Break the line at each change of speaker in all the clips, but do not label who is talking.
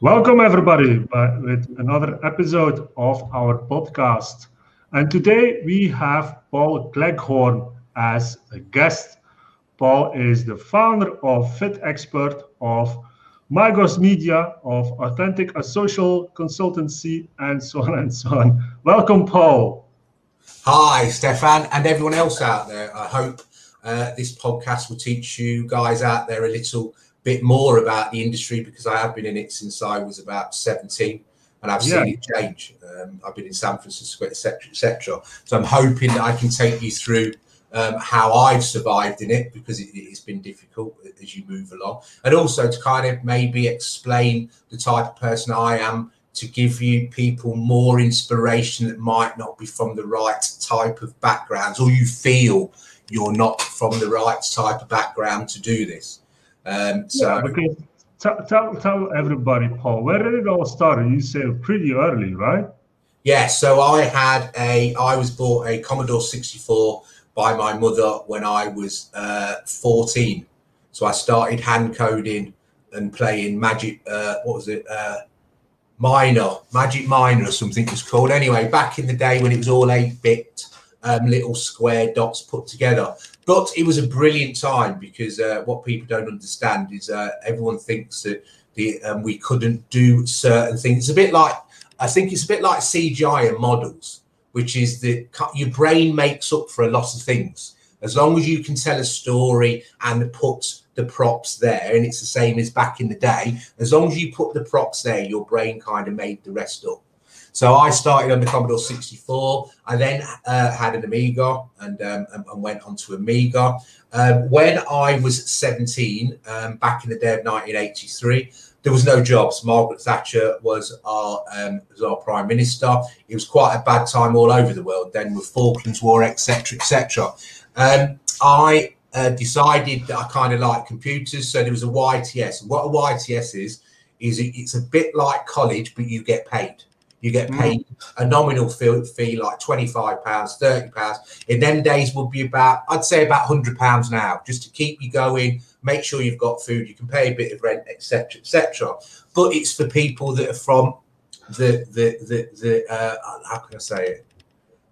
Welcome, everybody, with another episode of our podcast. And today we have Paul Cleghorn as a guest. Paul is the founder of Fit Expert, of Mygos Media, of Authentic, a social consultancy, and so on and so on. Welcome, Paul.
Hi, Stefan, and everyone else out there. I hope uh, this podcast will teach you guys out there a little bit more about the industry because I have been in it since I was about 17 and I've yeah. seen it change. Um, I've been in San Francisco, etc., etc. So I'm hoping that I can take you through um, how I've survived in it because it, it's been difficult as you move along, and also to kind of maybe explain the type of person I am to give you people more inspiration that might not be from the right type of backgrounds, or you feel you're not from the right type of background to do this. Um, so,
yeah, because t- tell tell everybody, Paul, where did it all start? You said pretty early, right?
Yeah. So I had a, I was bought a Commodore 64 by my mother when I was uh, 14. So I started hand coding and playing Magic. Uh, what was it? Uh, Miner, Manic Miner, or something it was called. Anyway, back in the day when it was all 8 bit, um, little square dots put together. But it was a brilliant time because uh, what people don't understand is uh, everyone thinks that the um, we couldn't do certain things. It's a bit like I think it's a bit like CGI and models, which is that your brain makes up for a lot of things as long as you can tell a story and put the props there and it's the same as back in the day as long as you put the props there your brain kind of made the rest up so I started on the Commodore 64. I then uh, had an Amiga and, um, and, went on to Amiga. Um, when I was 17, um, back in the day of 1983, there was no jobs. Margaret Thatcher was our um, was our prime minister. It was quite a bad time all over the world then with Falklands War, etc., etc. Um, I uh, decided that I kind of like computers, so there was a YTS. what a YTS is is it, it's a bit like college, but you get paid. You get paid mm. a nominal fee, fee like £25, £30. In them days would be about, I'd say about £100 now, just to keep you going, make sure you've got food, you can pay a bit of rent, etc., etc. But it's for people that are from the, the, the, the uh, how can I say it?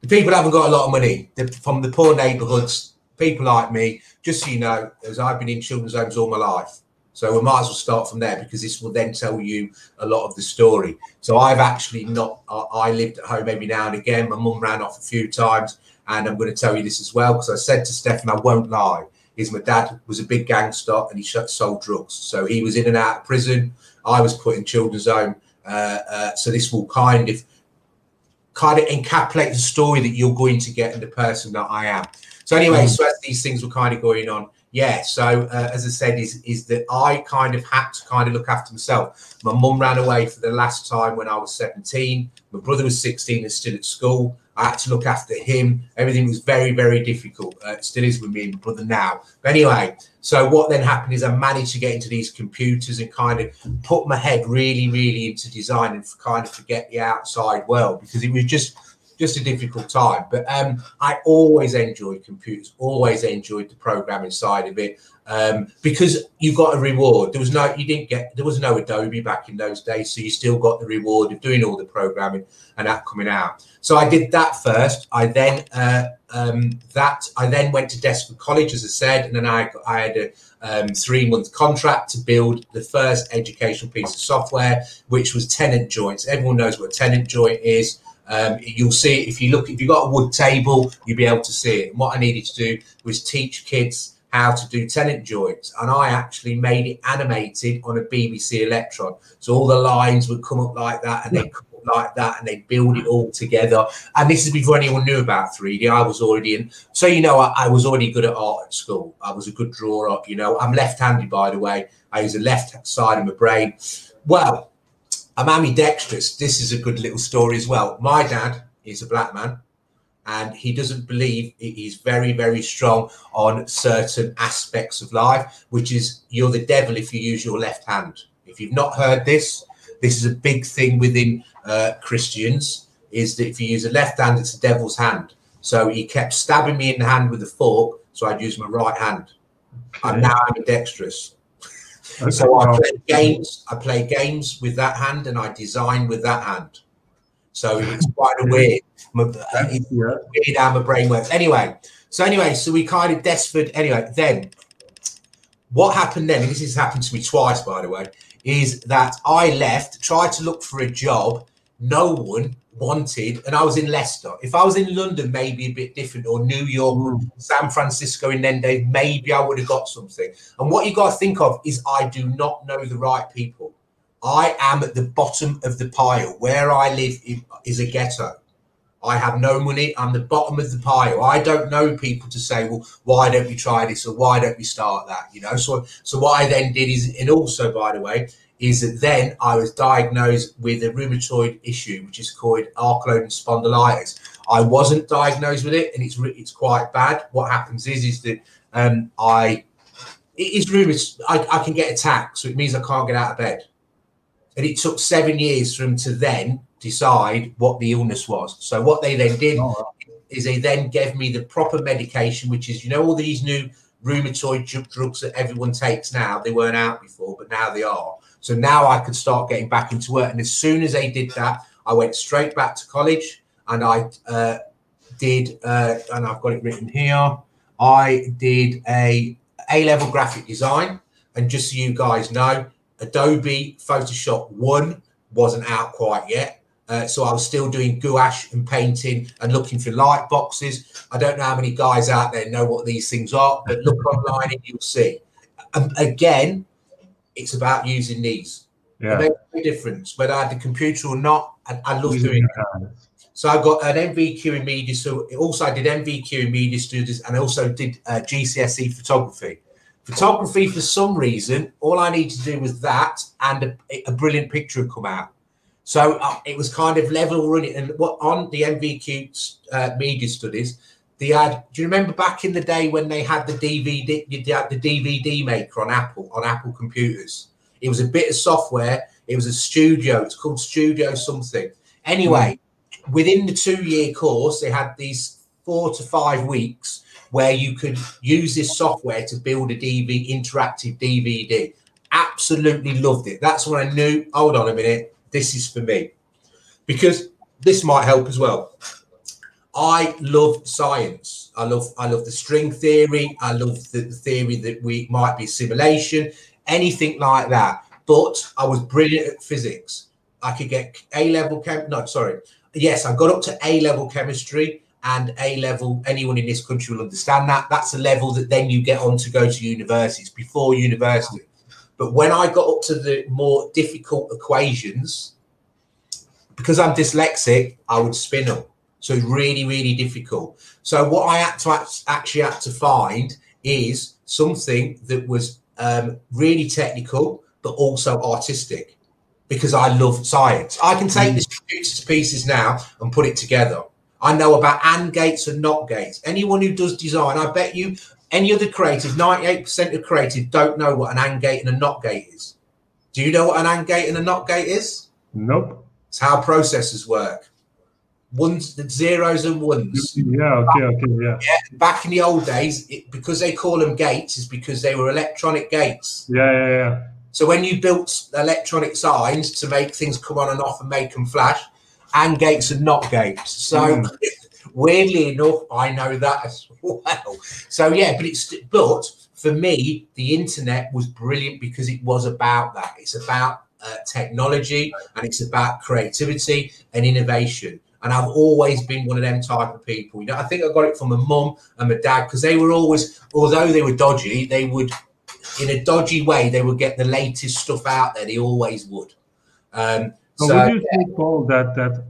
The people haven't got a lot of money, They're from the poor neighbourhoods, people like me, just so you know, as I've been in children's homes all my life, so we might as well start from there because this will then tell you a lot of the story. So I've actually not, I lived at home every now and again. My mum ran off a few times. And I'm going to tell you this as well because I said to Stefan, I won't lie, is my dad was a big gangster and he sold drugs. So he was in and out of prison. I was put in children's home. Uh, uh, so this will kind of kind of encapsulate the story that you're going to get and the person that I am. So anyway, mm. so as these things were kind of going on, yeah, so uh, as I said, is is that I kind of had to kind of look after myself. My mum ran away for the last time when I was 17. My brother was 16 and still at school. I had to look after him. Everything was very, very difficult. Uh, still is with me and my brother now. But anyway, so what then happened is I managed to get into these computers and kind of put my head really, really into design and kind of forget the outside world because it was just just a difficult time. But um, I always enjoyed computers, always enjoyed the programming side of it um, because you got a reward. There was no, you didn't get, there was no Adobe back in those days, so you still got the reward of doing all the programming and that coming out. So I did that first. I then uh, um, that I then went to Desford College, as I said, and then I I had a um, three month contract to build the first educational piece of software, which was tenon joints. Everyone knows what tenon joint is. Um, you'll see if you look, if you've got a wood table, you'll be able to see it. And what I needed to do was teach kids how to do tenon joints. And I actually made it animated on a BBC Electron. So all the lines would come up like that and they come up like that and they build it all together. And this is before anyone knew about 3D. I was already in. So, you know, I, I was already good at art at school. I was a good drawer. You know, I'm left handed, by the way. I use the left side of my brain. Well, I'm ambidextrous. This is a good little story as well. My dad is a black man and he doesn't believe he's very, very strong on certain aspects of life, which is you're the devil if you use your left hand. If you've not heard this, this is a big thing within uh, Christians is that if you use a left hand, it's the devil's hand. So he kept stabbing me in the hand with a fork, so I'd use my right hand. And now I'm now ambidextrous. Okay. So I play games. I play games with that hand, and I design with that hand. So it's quite a weird, uh, it's weird how my brain works. Anyway, so anyway, so we kind of desperate. Anyway, then what happened then? And this has happened to me twice, by the way. Is that I left, tried to look for a job. No one wanted, and I was in Leicester. If I was in London, maybe a bit different, or New York, mm. San Francisco in then days, maybe I would have got something. And what you got to think of is I do not know the right people. I am at the bottom of the pile. Where I live is a ghetto. I have no money. I'm the bottom of the pile. I don't know people to say, well, why don't we try this or why don't we start that? You know, so so what I then did is, and also by the way, is that then I was diagnosed with a rheumatoid issue, which is called ankylosing spondylitis. I wasn't diagnosed with it, and it's it's quite bad. What happens is is that um, I it is rheumatoid. I, I can get attacked, so it means I can't get out of bed. And it took seven years from to then decide what the illness was. So what they then did oh, is they then gave me the proper medication, which is you know all these new rheumatoid drugs that everyone takes now. They weren't out before, but now they are. So now I could start getting back into work. And as soon as they did that, I went straight back to college and I uh, did, uh, and I've got it written here. I did a A level graphic design. And just so you guys know, Adobe Photoshop 1 wasn't out quite yet. Uh, so I was still doing gouache and painting and looking for light boxes. I don't know how many guys out there know what these things are, but look online and you'll see. Um, again, it's about using these. Yeah. It makes a difference whether I had the computer or not. I, I love using doing it. So I got an NVQ in media. So also I did NVQ in media studies and I also did uh, GCSE photography. Photography, for some reason, all I needed to do was that, and a, a brilliant picture would come out. So uh, it was kind of level running. And what on the NVQ uh, media studies, they had. Do you remember back in the day when they had the DVD, You had the DVD maker on Apple on Apple computers? It was a bit of software. It was a studio. It's called Studio something. Anyway, mm. within the two-year course, they had these four to five weeks where you could use this software to build a DV interactive DVD. Absolutely loved it. That's when I knew, hold on a minute, this is for me. Because this might help as well. I love science. I love I love the string theory. I love the theory that we might be simulation, anything like that. But I was brilliant at physics. I could get A level chem. No, sorry. Yes, I got up to A level chemistry and A level, anyone in this country will understand that. That's a level that then you get on to go to universities before university. But when I got up to the more difficult equations, because I'm dyslexic, I would spin them. So really, really difficult. So what I had to actually had to find is something that was um, really technical, but also artistic, because I love science. I can take mm. this to pieces now and put it together. I know about AND gates and NOT gates. Anyone who does design, I bet you any other creative, 98% of creative don't know what an AND gate and a NOT gate is. Do you know what an AND gate and a NOT gate is?
Nope.
It's how processors work. Ones, the zeros and ones.
Yeah, okay, okay, yeah.
yeah back in the old days, it, because they call them gates, is because they were electronic gates.
Yeah, yeah, yeah.
So when you built electronic signs to make things come on and off and make them flash, and gates and NOT gates. So mm. weirdly enough, I know that as well. So yeah, but it's but for me, the internet was brilliant because it was about that. It's about uh, technology and it's about creativity and innovation. And I've always been one of them type of people. You know, I think I got it from my mum and my dad because they were always, although they were dodgy, they would, in a dodgy way, they would get the latest stuff out there. They always would. Um,
so, so would you yeah. think, Paul, that that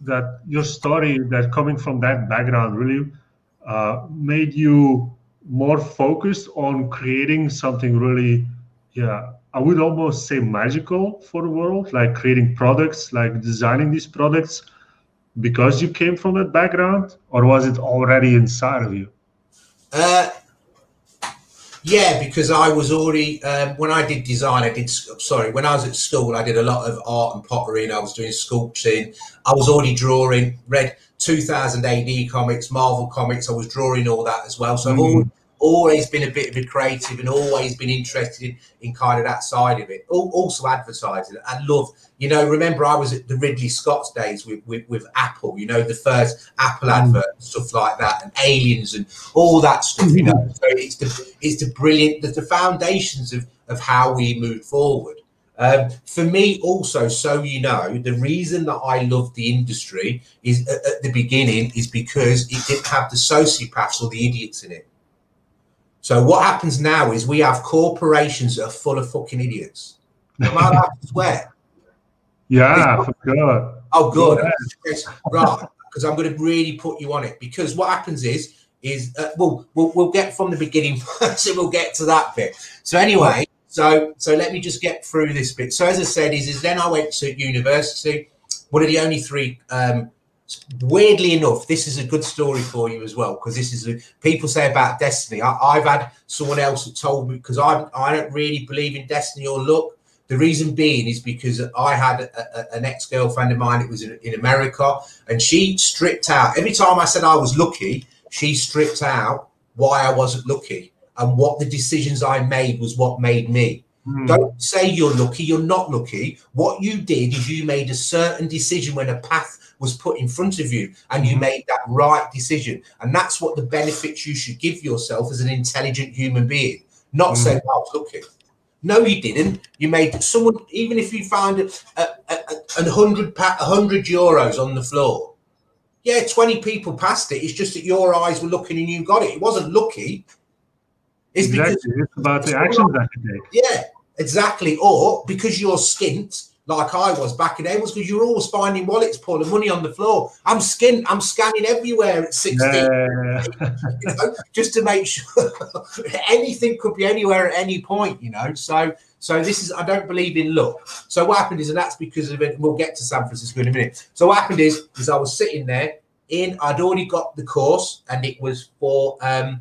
that your story, that coming from that background, really uh, made you more focused on creating something really, yeah, I would almost say magical for the world, like creating products, like designing these products, because you came from that background, or was it already inside of you?
Uh, yeah, because I was already um, when I did design, I did sorry when I was at school, I did a lot of art and pottery, and I was doing sculpting. I was already drawing. Read 2000 AD comics, Marvel comics. I was drawing all that as well. So mm-hmm. I've always been a bit of a creative and always been interested in, in kind of that side of it. Also advertising. I love, you know, remember I was at the Ridley Scott's days with, with, with Apple, you know, the first Apple mm. advert and stuff like that and aliens and all that stuff, you know. Mm. So it's the it's the brilliant the, the foundations of, of how we move forward. Um, for me, also, so you know, the reason that I love the industry is at, at, the beginning is because it didn't have the sociopaths or the idiots in it. So what happens now is we have corporations that are full of fucking idiots. Am I allowed to swear?
Yeah, for sure.
Oh, good. Yeah. Right, because I'm going to really put you on it. Because what happens is, is uh, we'll, we'll we'll get from the beginning, so we'll get to that bit. So anyway, so so let me just get through this bit. So as I said, is is then I went to university. One of the only three. Um, weirdly enough, this is a good story for you as well because this is a, people say about destiny. I, have had someone else that told me because I I don't really believe in destiny or luck. The reason being is because I had a, a, an ex girlfriend of mine. It was in, in America, and she stripped out every time I said I was lucky. She stripped out why I wasn't lucky and what the decisions I made was what made me. Mm. Don't say you're lucky, you're not lucky. What you did is you made a certain decision when a path was put in front of you and you hmm. made that right decision. And that's what the benefits you should give yourself as an intelligent human being, not mm. say, was lucky. No, you didn't. You made someone, even if you found a, a, a, a hundred, a hundred euros on the floor, yeah, 20 people passed it. It's just that your eyes were looking and you got it. It wasn't lucky.
It's exactly. because it's about the actions that you take.
Yeah, exactly. Or because you're skint, like I was back in the day, was because you're always finding wallets, pulling money on the floor. I'm skint, I'm scanning everywhere at 16. Yeah. you know, just to make sure anything could be anywhere at any point, you know. So so this is I don't believe in luck. So what happened is, and that's because of it, we'll get to San Francisco in a minute. So what happened is is I was sitting there in I'd already got the course and it was for um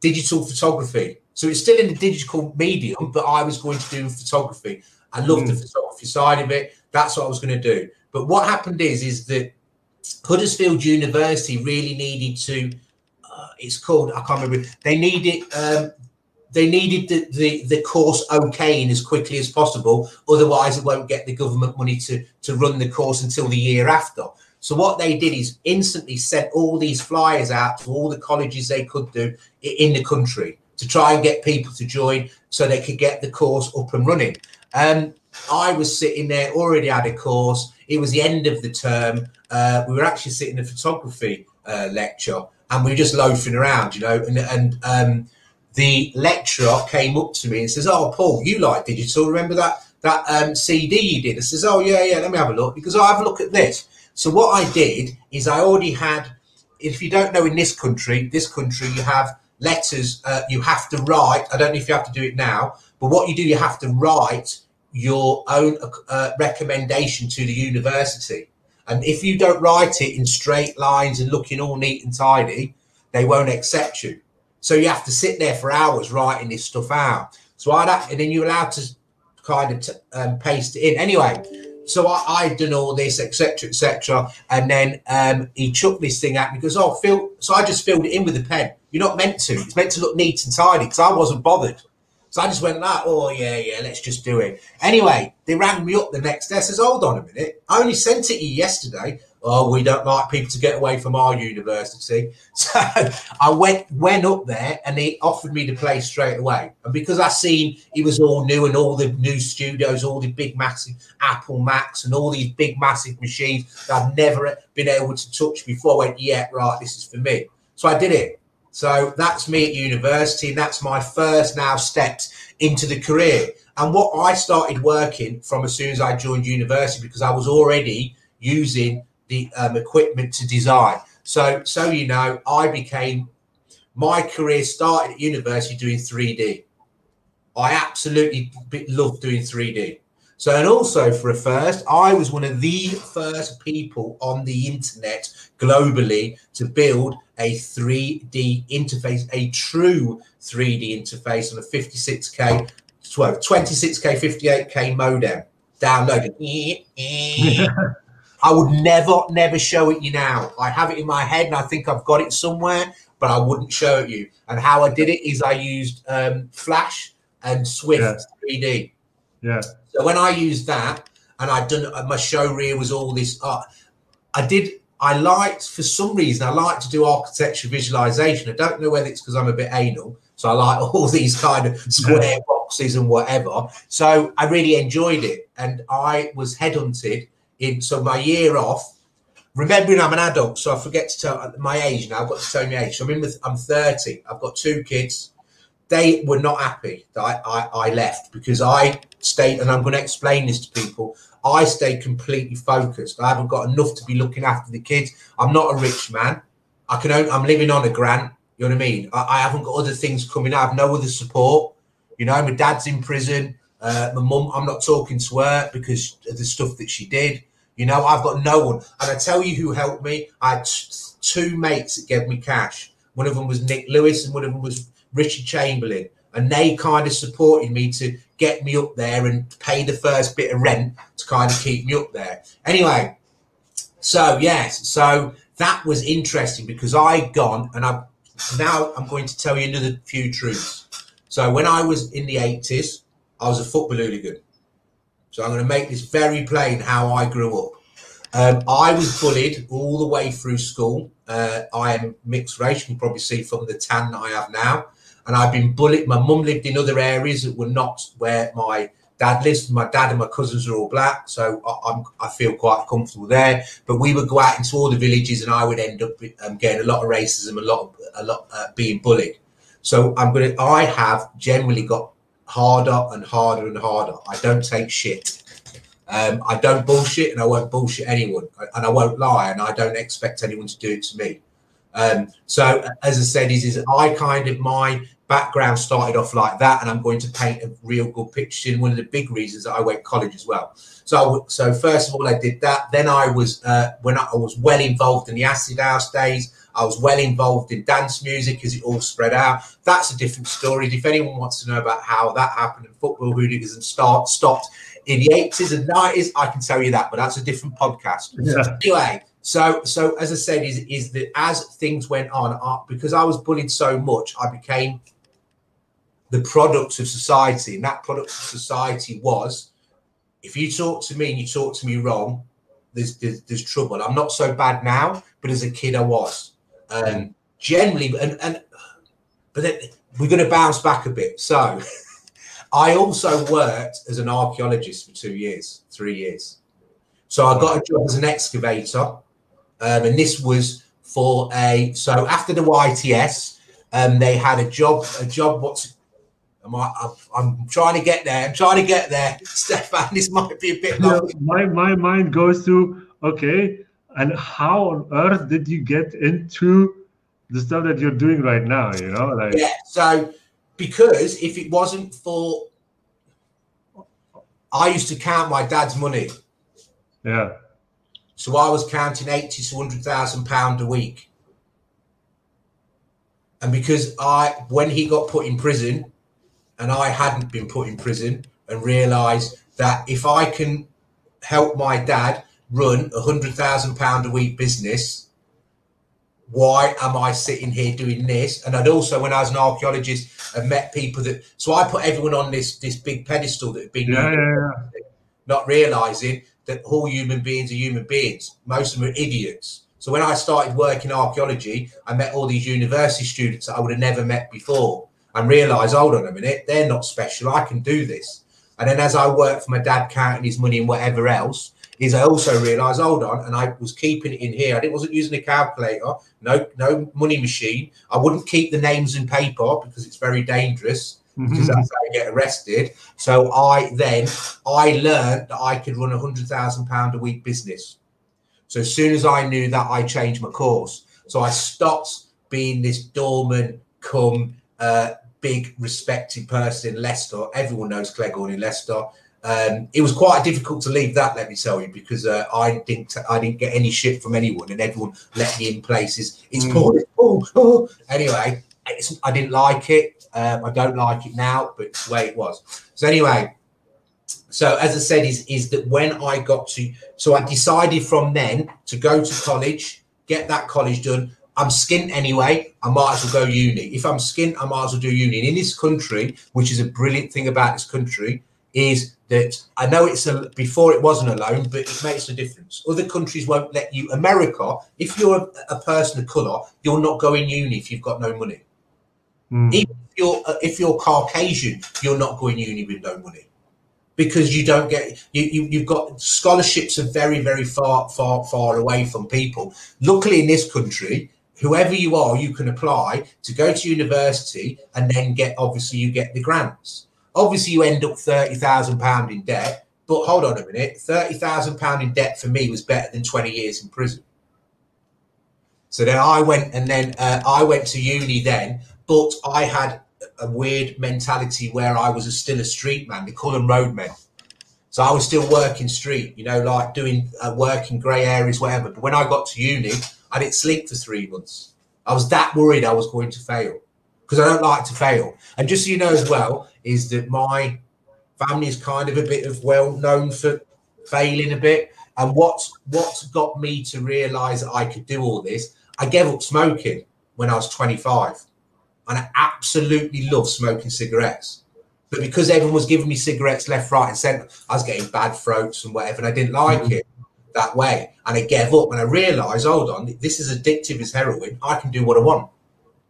digital photography. So it's still in the digital medium, but I was going to do photography. I love mm. the photography side of it. That's what I was going to do. But what happened is, is that Huddersfield University really needed to. Uh, it's called. I can't remember. They needed. Um, they needed the, the, the course okaying as quickly as possible. Otherwise, it won't get the government money to to run the course until the year after. So what they did is instantly sent all these flyers out to all the colleges they could do in the country to try and get people to join so they could get the course up and running. Um, I was sitting there, already had a course. It was the end of the term. Uh, we were actually sitting in a photography uh, lecture and we were just loafing around, you know. And, and um, the lecturer came up to me and says, "Oh, Paul, you like digital? Remember that that um, CD you did?" I says, "Oh yeah, yeah. Let me have a look because I have a look at this." So what I did is I already had, if you don't know in this country, this country, you have letters uh, you have to write. I don't know if you have to do it now, but what you do, you have to write your own uh, recommendation to the university. And if you don't write it in straight lines and looking all neat and tidy, they won't accept you. So you have to sit there for hours writing this stuff out. So I and then you're allowed to kind of t- um, paste it in. Anyway, so I, I done all this, etc., etc. And then um, he took this thing out because oh, fill. So I just filled it in with a pen. You're not meant to. It's meant to look neat and tidy because I wasn't bothered. So I just went like, oh yeah, yeah, let's just do it. Anyway, they rang me up the next day. Says, hold on a minute, I only sent it to you yesterday. Oh, we don't like people to get away from our university. So I went went up there and he offered me to play straight away. And because I seen it was all new and all the new studios, all the big massive Apple Macs and all these big massive machines that I've never been able to touch before, I went, yeah, right, this is for me. So I did it. So that's me at university. And that's my first now steps into the career. And what I started working from as soon as I joined university because I was already using the um, equipment to design. So, so you know, I became my career started at university doing 3D. I absolutely love doing 3D. So, and also for a first, I was one of the first people on the internet globally to build a 3D interface, a true 3D interface on a 56K, 12, 26K, 58K modem. Downloaded. I would never, never show it you now. I have it in my head and I think I've got it somewhere. but I wouldn't show it you. And how I did it is I used um, Flash and Swift
Yeah.
3D.
Yeah.
So when I used that, and I'd done uh, my show reel was all this. Uh, I did. I liked for some reason. I like to do architecture visualization. I don't know whether it's because I'm a bit anal, so I like all these kind of square boxes and whatever. So I really enjoyed it, and I was headhunted in. So my year off. Remembering I'm an adult, so I forget to tell my age now. I've got to tell my age. So I'm in with, I'm 30. I've got two kids. They were not happy that I, I, I left because I stayed, and I'm going to explain this to people. I stayed completely focused. I haven't got enough to be looking after the kids. I'm not a rich man. I can only, I'm living on a grant. You know what I mean? I, I haven't got other things coming. I have no other support. You know, my dad's in prison. Uh, my mum, I'm not talking to her because of the stuff that she did. You know, I've got no one. And I tell you who helped me. I had two mates that gave me cash. One of them was Nick Lewis, and one of them was Richard Chamberlain. And they kind of supported me to get me up there and pay the first bit of rent to kind of keep me up there. Anyway, so yes, so that was interesting because I gone and I now I'm going to tell you another few truths. So when I was in the 80s, I was a football hooligan. So I'm going to make this very plain how I grew up. Um, I was bullied all the way through school. Uh, I am mixed race. You can probably see from the tan that I have now. And I've been bullied. My mum lived in other areas that were not where my dad lives. My dad and my cousins are all black, so I, I'm, I feel quite comfortable there. But we would go out into all the villages, and I would end up um, getting a lot of racism, a lot, of, a lot uh, being bullied. So I'm gonna. I have generally got harder and harder and harder. I don't take shit. Um, I don't bullshit, and I won't bullshit anyone, and I won't lie, and I don't expect anyone to do it to me. Um, so, as I said, is, is I kind of my background started off like that, and I'm going to paint a real good picture. And one of the big reasons that I went college as well. So, so first of all, I did that. Then I was uh, when I was well involved in the acid house days. I was well involved in dance music as it all spread out. That's a different story. If anyone wants to know about how that happened and football hooligans start stopped in the 80s and 90s, I can tell you that, but that's a different podcast.
Yeah.
Anyway, so so as I said, is is that as things went on, uh, because I was bullied so much, I became the product of society, and that product of society was if you talk to me and you talk to me wrong, there's there's, there's trouble. I'm not so bad now, but as a kid I was. Um, generally, and and but then we're going to bounce back a bit. So I also worked as an archaeologist for two years, three years. So I got a job as an excavator, um, and this was for a. So after the YTS, um, they had a job. A job. What's Am I, I'm, I'm trying to get there. I'm trying to get there, Stefan. This might be a bit
Yeah, my my mind goes to okay, and how on earth did you get into the stuff that you're doing right now? You know, like
Yeah. So because if it wasn't for, I used to count my dad's money.
yeah,
So I was counting eighty to hundred thousand pound a week. And because I, when he got put in prison, and I hadn't been put in prison, and realised that if I can help my dad run a hundred thousand pound a week business, why am I sitting here doing this? And I'd also, when I was an archaeologist, I met people that. So I put everyone on this this big pedestal that had been
yeah, yeah, yeah.
not realizing that all human beings are human beings. Most of them are idiots. So when I started working archaeology, I met all these university students that I would have never met before and realize, hold on a minute, they're not special. I can do this. And then as I worked for my dad counting his money and whatever else, is I also realized, hold on, and I was keeping it in here. I didn't wasn't using a calculator, no, no money machine. I wouldn't keep the names in paper because it's very dangerous because
Mhm.
that's how you get arrested. So I then I learned that I could run a hundred thousand pound a week business. So as soon as I knew that, I changed my course. So I stopped being this dormant, come uh, big, respected person in Leicester. Everyone knows Cleghorn in Leicester. Um, it was quite difficult to leave that, let me tell you, because uh, I didn't I didn't get any shit from anyone, and everyone let me in places. It's
Mm.
Paul, Paul. Oh. Anyway, I didn't like it. Um, I don't like it now, but it's the way it was. So anyway, so as I said, is is that when I got to, so I decided from then to go to college, get that college done. I'm skint anyway. I might as well go uni. If I'm skint, I might as well do uni. And in this country, which is a brilliant thing about this country, is that I know it's a before it wasn't a loan, but it makes a difference. Other countries won't let you. America, if you're a, a person of color, you're not going uni if you've got no money. Mm. Even if you're if you're Caucasian, you're not going uni with no money because you don't get you, you you've got scholarships are very very far far far away from people. Luckily, in this country, whoever you are, you can apply to go to university, and then get obviously you get the grants. Obviously, you end up thirty thousand pound in debt. But hold on a minute, thirty thousand pound in debt for me was better than twenty years in prison. So then I went, and then uh, I went to uni then, but I had a weird mentality where I was a, still a street man. They call them roadmen. So I was still working street, you know, like doing uh, work in grey areas, whatever. But when I got to uni, I didn't sleep for three months. I was that worried I was going to fail because I don't like to fail. And just so you know as well, is that my family is kind of a bit of well known for failing a bit. And what's what's got me to realise that I could do all this, I gave up smoking when I was 25 and I absolutely love smoking cigarettes. But because everyone was giving me cigarettes left, right, and centre, I was getting bad throats and whatever, and I didn't like mm. it that way. And I gave up, and I realised, hold on, this is addictive as heroin. I can do what I want.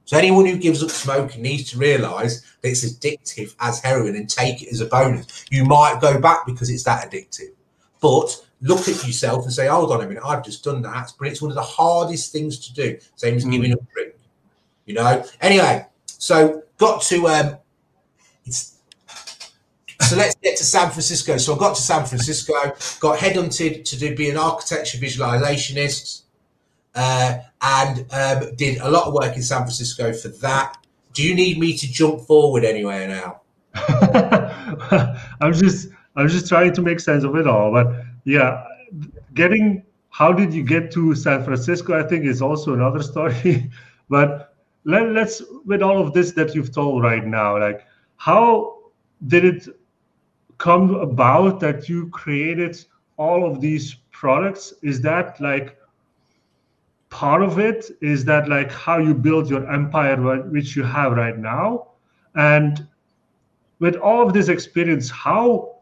So anyone who gives up smoking needs to realise that it's addictive as heroin and take it as a bonus. You might go back because it's that addictive, but look at yourself and say, hold on a minute, I've just done that. But it's one of the hardest things to do. Same as mm. giving up drink. You know. Anyway, so got to um, so let's get to San Francisco. So I got to San Francisco, got headhunted to do be an architecture visualizationist, uh, and um, did a lot of work in San Francisco for that. Do you need me to jump forward anywhere now?
I'm just I'm just trying to make sense of it all. But yeah, getting how did you get to San Francisco? I think is also another story. but let, let's with all of this that you've told right now like how did it come about that you created all of these products? Is that like part of it? Is that like how you build your empire which you have right now? And with all of this experience how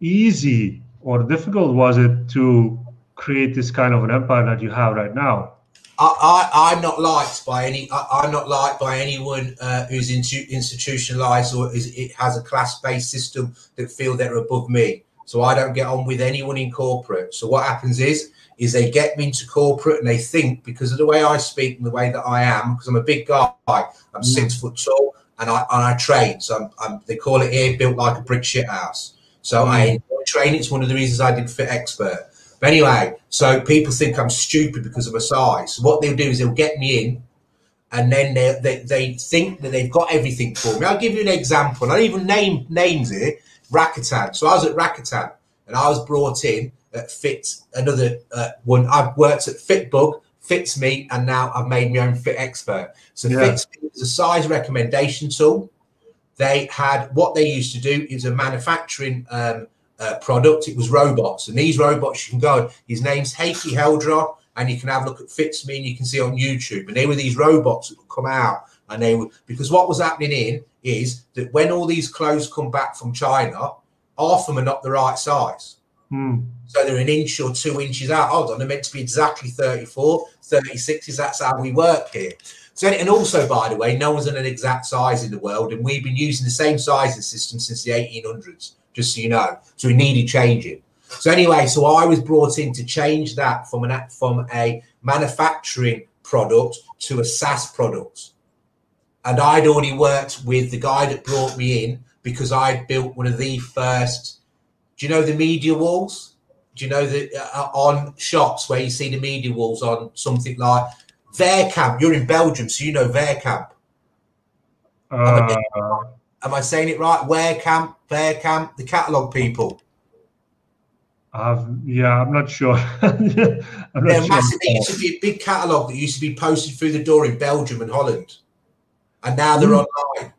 easy or difficult was it to create this kind of an empire that you have right now
I, am not liked by any. I, am not liked by anyone uh, who's into, institutionalized or is, it has a class-based system that feel they're above me. So I don't get on with anyone in corporate. So what happens is, is they get me into corporate and they think because of the way I speak and the way that I am, because I'm a big guy, I'm mm. six foot tall and I and I train. So I'm, I'm, they call it here built like a brick shit house. So mm. I enjoy training. It's one of the reasons I did Fit Expert. But anyway, so people think I'm stupid because of my size. So what they'll do is they'll get me in and then they, they, they think that they've got everything for me. I'll give you an example. I don't even name names here. Rakuten. So I was at Rakuten and I was brought in at Fit, another uh, one. I've worked at Fitbug, Fits Me, and now I've made my own Fit Expert. So yeah. Fits is a size recommendation tool. They had what they used to do is a manufacturing um, uh, product. It was robots, and these robots you can go. His name's Heikki Haldre, and you can have a look at Fitsme, and you can see on YouTube. And they were these robots that would come out, and they would because what was happening in is that when all these clothes come back from China, half of them are not the right size. Hmm. So they're an inch or two inches out. Hold on, they're meant to be exactly 34, 36. That's how we work here. So, and also, by the way, no one's in an exact size in the world, and we've been using the same sizing system since the 1800s just so you know. So we needed changing. So anyway, so I was brought in to change that from an from a manufacturing product to a SaaS product. And I'd already worked with the guy that brought me in because I'd built one of the first. Do you know the media walls? Do you know that uh, on shops where you see the media walls on something like Wehkamp? You're in Belgium, so you know Wehkamp. Uh, Am I saying it right? Wearcamp, Camp, Bear Camp, the catalogue people.
Um, yeah, I'm not sure. I'm
not They're sure. massive. There used to be a big catalogue that used to be posted through the door in Belgium and Holland, and now they're mm. online.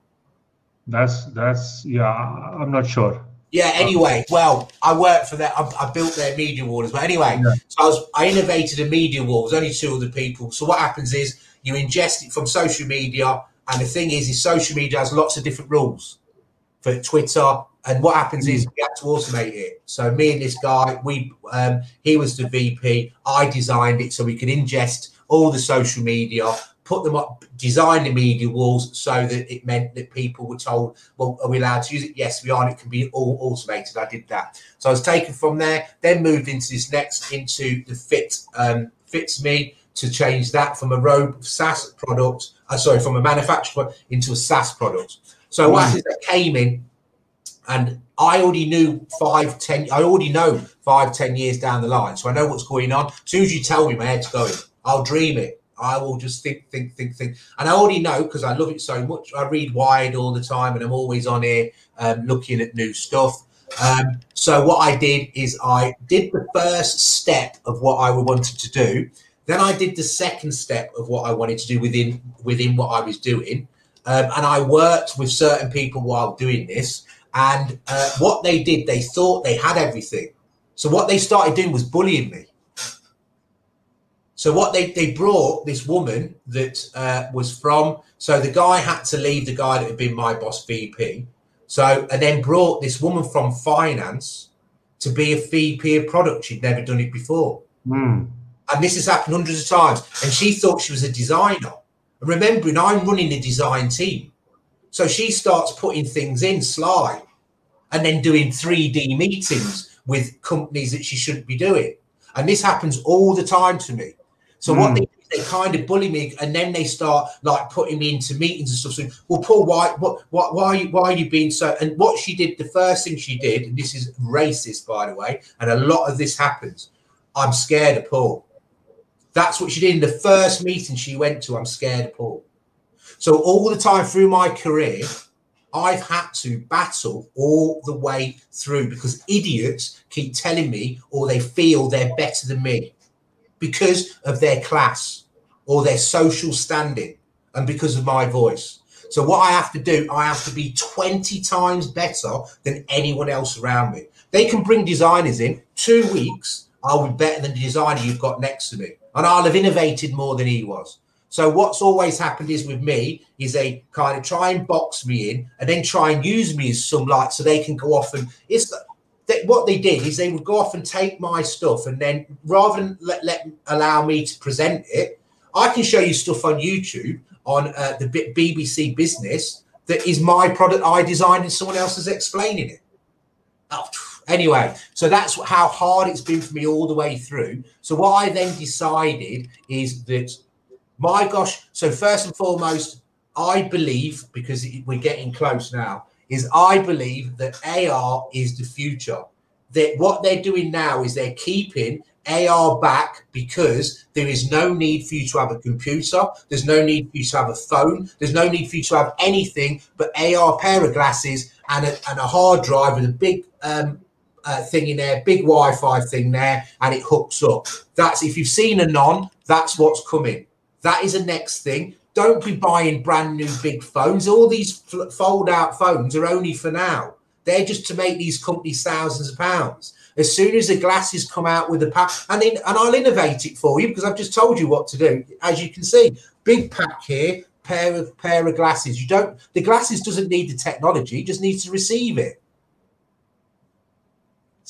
That's that's yeah. I'm not sure.
Yeah. Anyway, well, I worked for that. I, I built their media wall as well. Anyway, yeah. so I was I innovated a media wall. There's only two other people. So what happens is you ingest it from social media. And the thing is, is social media has lots of different rules for Twitter. And what happens is we had to automate it. So me and this guy, we um, he was the VP. I designed it so we could ingest all the social media, put them up, design the media walls so that it meant that people were told, well, are we allowed to use it? Yes, we are. And it can be all automated. I did that. So I was taken from there, then moved into this next, into the Fit um, Fits Me to change that from a road SaaS product, uh, sorry, from a manufacturer into a SaaS product. So what mm. I came in and I already knew five, ten, I already know five, ten years down the line. So I know what's going on. As soon as you tell me my head's going, I'll dream it. I will just think, think, think, think. And I already know because I love it so much. I read Wired all the time and I'm always on here um, looking at new stuff. Um, so what I did is I did the first step of what I wanted to do. Then I did the second step of what I wanted to do within within what I was doing. Um, and I worked with certain people while doing this. And uh, what they did, they thought they had everything. So what they started doing was bullying me. So what they, they brought this woman that uh, was from, so the guy had to leave the guy that had been my boss VP. So, and then brought this woman from finance to be a VP of product. She'd never done it before.
Mm.
And this has happened hundreds of times. And she thought she was a designer. And remembering, I'm running the design team. So she starts putting things in slide and then doing 3D meetings with companies that she shouldn't be doing. And this happens all the time to me. So mm. what hmm. they they kind of bully me, and then they start like putting me into meetings and stuff. So, well, Paul, why, what, what, why, are you, why are you being so? And what she did, the first thing she did, and this is racist, by the way, and a lot of this happens. I'm scared of Paul. That's what she did in the first meeting she went to. I'm scared of Paul. So all the time through my career, I've had to battle all the way through because idiots keep telling me or they feel they're better than me because of their class or their social standing and because of my voice. So what I have to do, I have to be 20 times better than anyone else around me. They can bring designers in two weeks. I'll be better than the designer you've got next to me. And I'll have innovated more than he was. So what's always happened is with me is they kind of try and box me in and then try and use me as some light so they can go off and it's they, what they did is they would go off and take my stuff and then rather than let, let allow me to present it, I can show you stuff on YouTube on uh, the BBC Business that is my product I designed and someone else is explaining it. Oh, anyway, so that's how hard it's been for me all the way through. So what I then decided is that, my gosh, so first and foremost, I believe because we're getting close now is I believe that AR is the future. That what they're doing now is they're keeping AR back because there is no need for you to have a computer. There's no need for you to have a phone. There's no need for you to have anything but AR pair of glasses and a, and a hard drive with a big um, uh, thing in there, big Wi-Fi thing there, and it hooks up. That's if you've seen a non, that's what's coming. That is the next thing. Don't be buying brand new big phones. All these fold out phones are only for now. They're just to make these companies thousands of pounds. As soon as the glasses come out with the pack, and in, and I'll innovate it for you because I've just told you what to do. As you can see, big pack here, pair of pair of glasses. You don't. The glasses doesn't need the technology; just needs to receive it.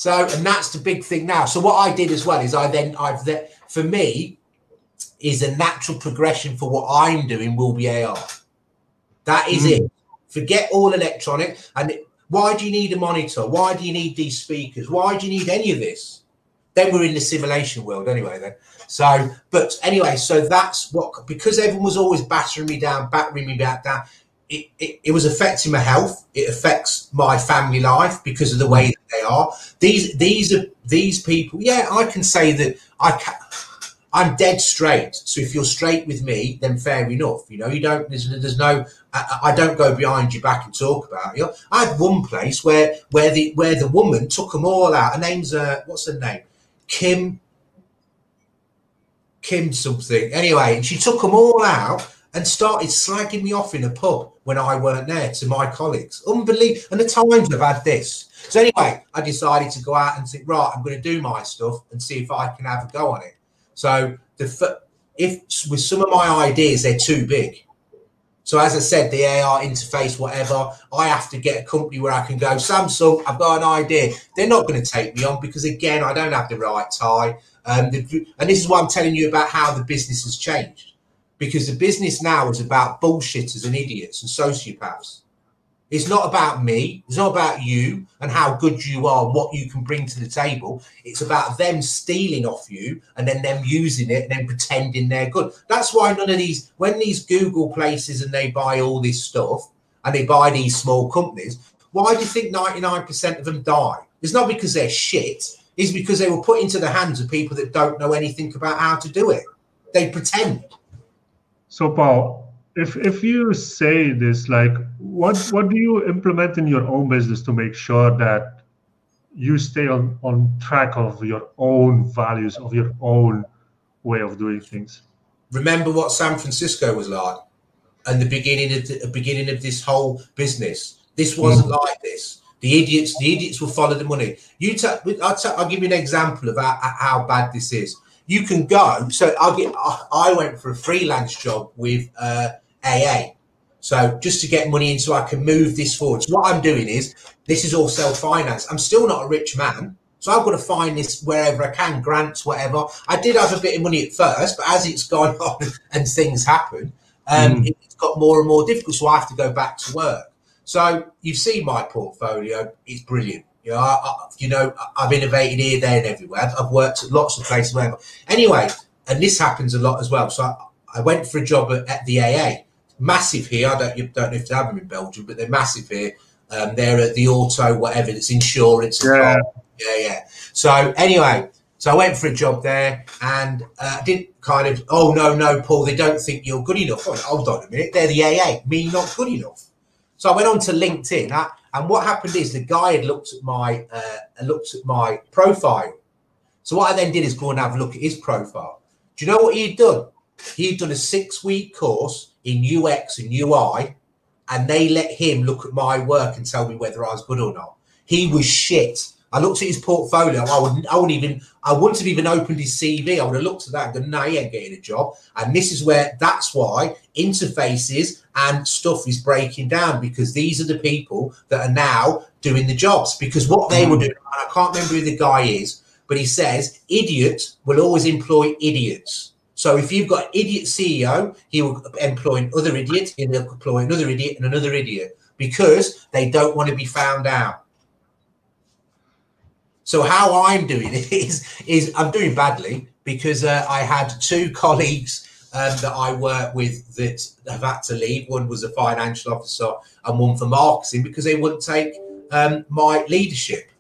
So, and that's the big thing now. So, what I did as well is I then I've that for me, is a natural progression for what I'm doing will be AR. That is mm. it. Forget all electronic. And why do you need a monitor? Why do you need these speakers? Why do you need any of this? Then we're in the simulation world anyway. Then so, but anyway, so that's what because everyone was always battering me down, battering me back down. It, it, it, was affecting my health. It affects my family life because of the way that they are. These these are these people. Yeah, I can say that I can. I'm dead straight. So if you're straight with me, then fair enough. You know, you don't. There's, there's no. I, I, don't go behind your back and talk about you. I had one place where where the where the woman took them all out. Her name's uh, what's her name? Kim. Kim something. Anyway, and she took them all out and started slagging me off in a pub when I weren't there to my colleagues. Unbelievable. And the times I've had this. So anyway, I decided to go out and think, right, I'm going to do my stuff and see if I can have a go on it. So the if with some of my ideas they're too big. So as I said, the AR interface, whatever, I have to get a company where I can go, Samsung, I've got an idea. They're not going to take me on because again, I don't have the right tie. Um, the, and this is why I'm telling you about how the business has changed. Because the business now is about bullshitters and idiots and sociopaths. It's not about me. It's not about you and how good you are what you can bring to the table. It's about them stealing off you and then them using it and then pretending they're good. That's why none of these, when these Google places and they buy all this stuff and they buy these small companies, why do you think 99% of them die? It's not because they're shit. It's because they were put into the hands of people that don't know anything about how to do it. They pretend.
So, Paul, if if you say this like what what do you implement in your own business to make sure that you stay on on track of your own values of your own way of doing things?
Remember what san francisco was like and the beginning of the beginning of this whole business. This wasn't mm. like this. The idiots the idiots will follow the money. You ta- I'll, ta- I'll give you an example of how, how bad this is you can go so i'll get i went for a freelance job with uh AA. So just to get money in so I can move this forward. So what I'm doing is this is all self-finance. I'm still not a rich man. So I've got to find this wherever I can, grants, whatever. I did have a bit of money at first, but as it's gone on and things happen, um, mm. it's got more and more difficult. So I have to go back to work. So you've seen my portfolio; it's brilliant. You know, I, I, you know, I've innovated here, there, and everywhere. I've worked at lots of places. Wherever. Anyway, and this happens a lot as well. So I, I went for a job at, at the AA massive here. I don't you don't have to have them in Belgium, but they're massive here. Um, they're at the auto, whatever. It's insurance.
Yeah.
yeah, yeah. So anyway, so I went for a job there, and uh, didn't kind of. Oh no, no, Paul. They don't think you're good enough. Oh, hold on a minute. They're the AA. Me not good enough. So I went on to LinkedIn, uh, and what happened is the guy had looked at my uh, looked at my profile. So what I then did is go and have a look at his profile. Do you know what he'd done? He'd done a six week course in UX and UI, and they let him look at my work and tell me whether I was good or not. He was shit. I looked at his portfolio. I wouldn't, I wouldn't even, I wouldn't have even opened his CV. I would have looked at that and gone, no, he ain't getting a job. And this is where, that's why interfaces and stuff is breaking down because these are the people that are now doing the jobs. Because what they were mm. doing, I can't remember who the guy is, but he says, idiots will always employ idiots. So if you've got idiot CEO, he will employ another idiot, he'll employ another idiot and another idiot because they don't want to be found out. So how I'm doing is is I'm doing badly because uh, I had two colleagues um, that I work with that have had to leave. One was a financial officer and one for marketing because they wouldn't take um, my leadership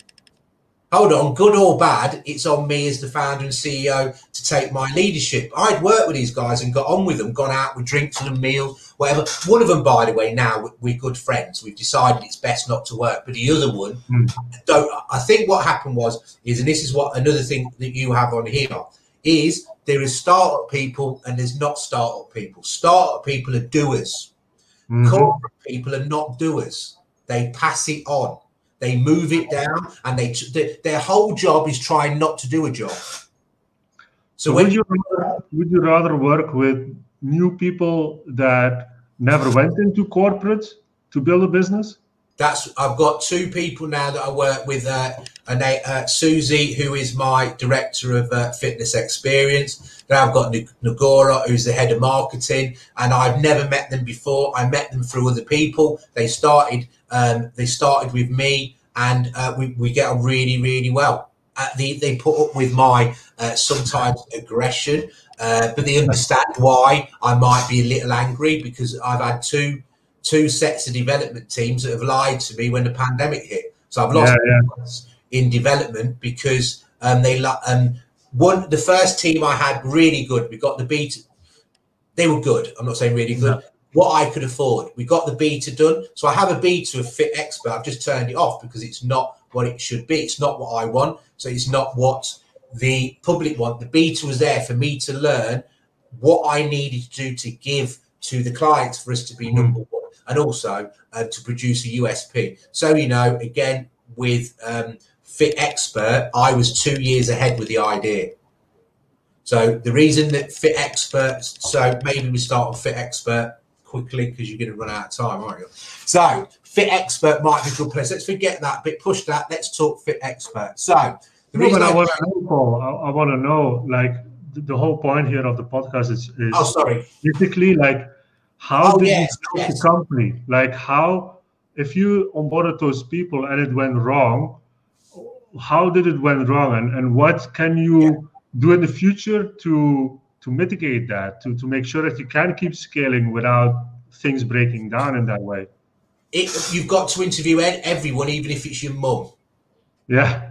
hold on, good or bad, it's on me as the founder and CEO to take my leadership. I'd worked with these guys and got on with them, gone out with drinks and meals, whatever. One of them, by the way, now we're good friends. We've decided it's best not to work. But the other one, mm. don't. I think what happened was is, and this is what another thing that you have on here is there is startup people and there's not startup people. Startup people are doers. Mm-hmm. Corporate people are not doers. They pass it on. They move it down, and they, they their whole job is trying not to do a job.
So, would you would you rather work with new people that never went into corporate to build a business?
That's I've got two people now that I work with. Uh, and uh, Susie, who is my director of uh, fitness experience. Then I've got Nagora, who's the head of marketing, and I've never met them before. I met them through other people. They started um, they started with me, and uh, we, we get on really, really well. Uh, they, they put up with my uh, sometimes aggression, uh, but they understand why I might be a little angry because I've had two two sets of development teams that have lied to me when the pandemic hit. So I've lost yeah, yeah. in development because um, they um, one the first team I had really good. We got the beat. They were good. I'm not saying really good what I could afford. We got the beta done. So I have a beta of Fit Expert. I've just turned it off because it's not what it should be. It's not what I want. So it's not what the public want. The beta was there for me to learn what I needed to do to give to the clients for us to be mm-hmm. number one and also uh, to produce a USP. So, you know, again, with um, Fit Expert, I was two years ahead with the idea. So the reason that Fit Experts, so maybe we start on Fit Expert quickly because you're going to run out of time, aren't you? So Fit Expert might be a good place. Let's forget that bit, push that. Let's talk Fit Expert. So
no, I, I want to know, Paul, I, I want to know, like the, the, whole point here of the podcast is, is
oh, sorry,
basically like how oh, did yes, you yes. the company? Like how, if you onboarded those people and it went wrong, how did it went wrong, and and what can you yeah. do in the future to to mitigate that, to to make sure that you can keep scaling without things breaking down in that way?
It, you've got to interview everyone, even if it's your mum.
Yeah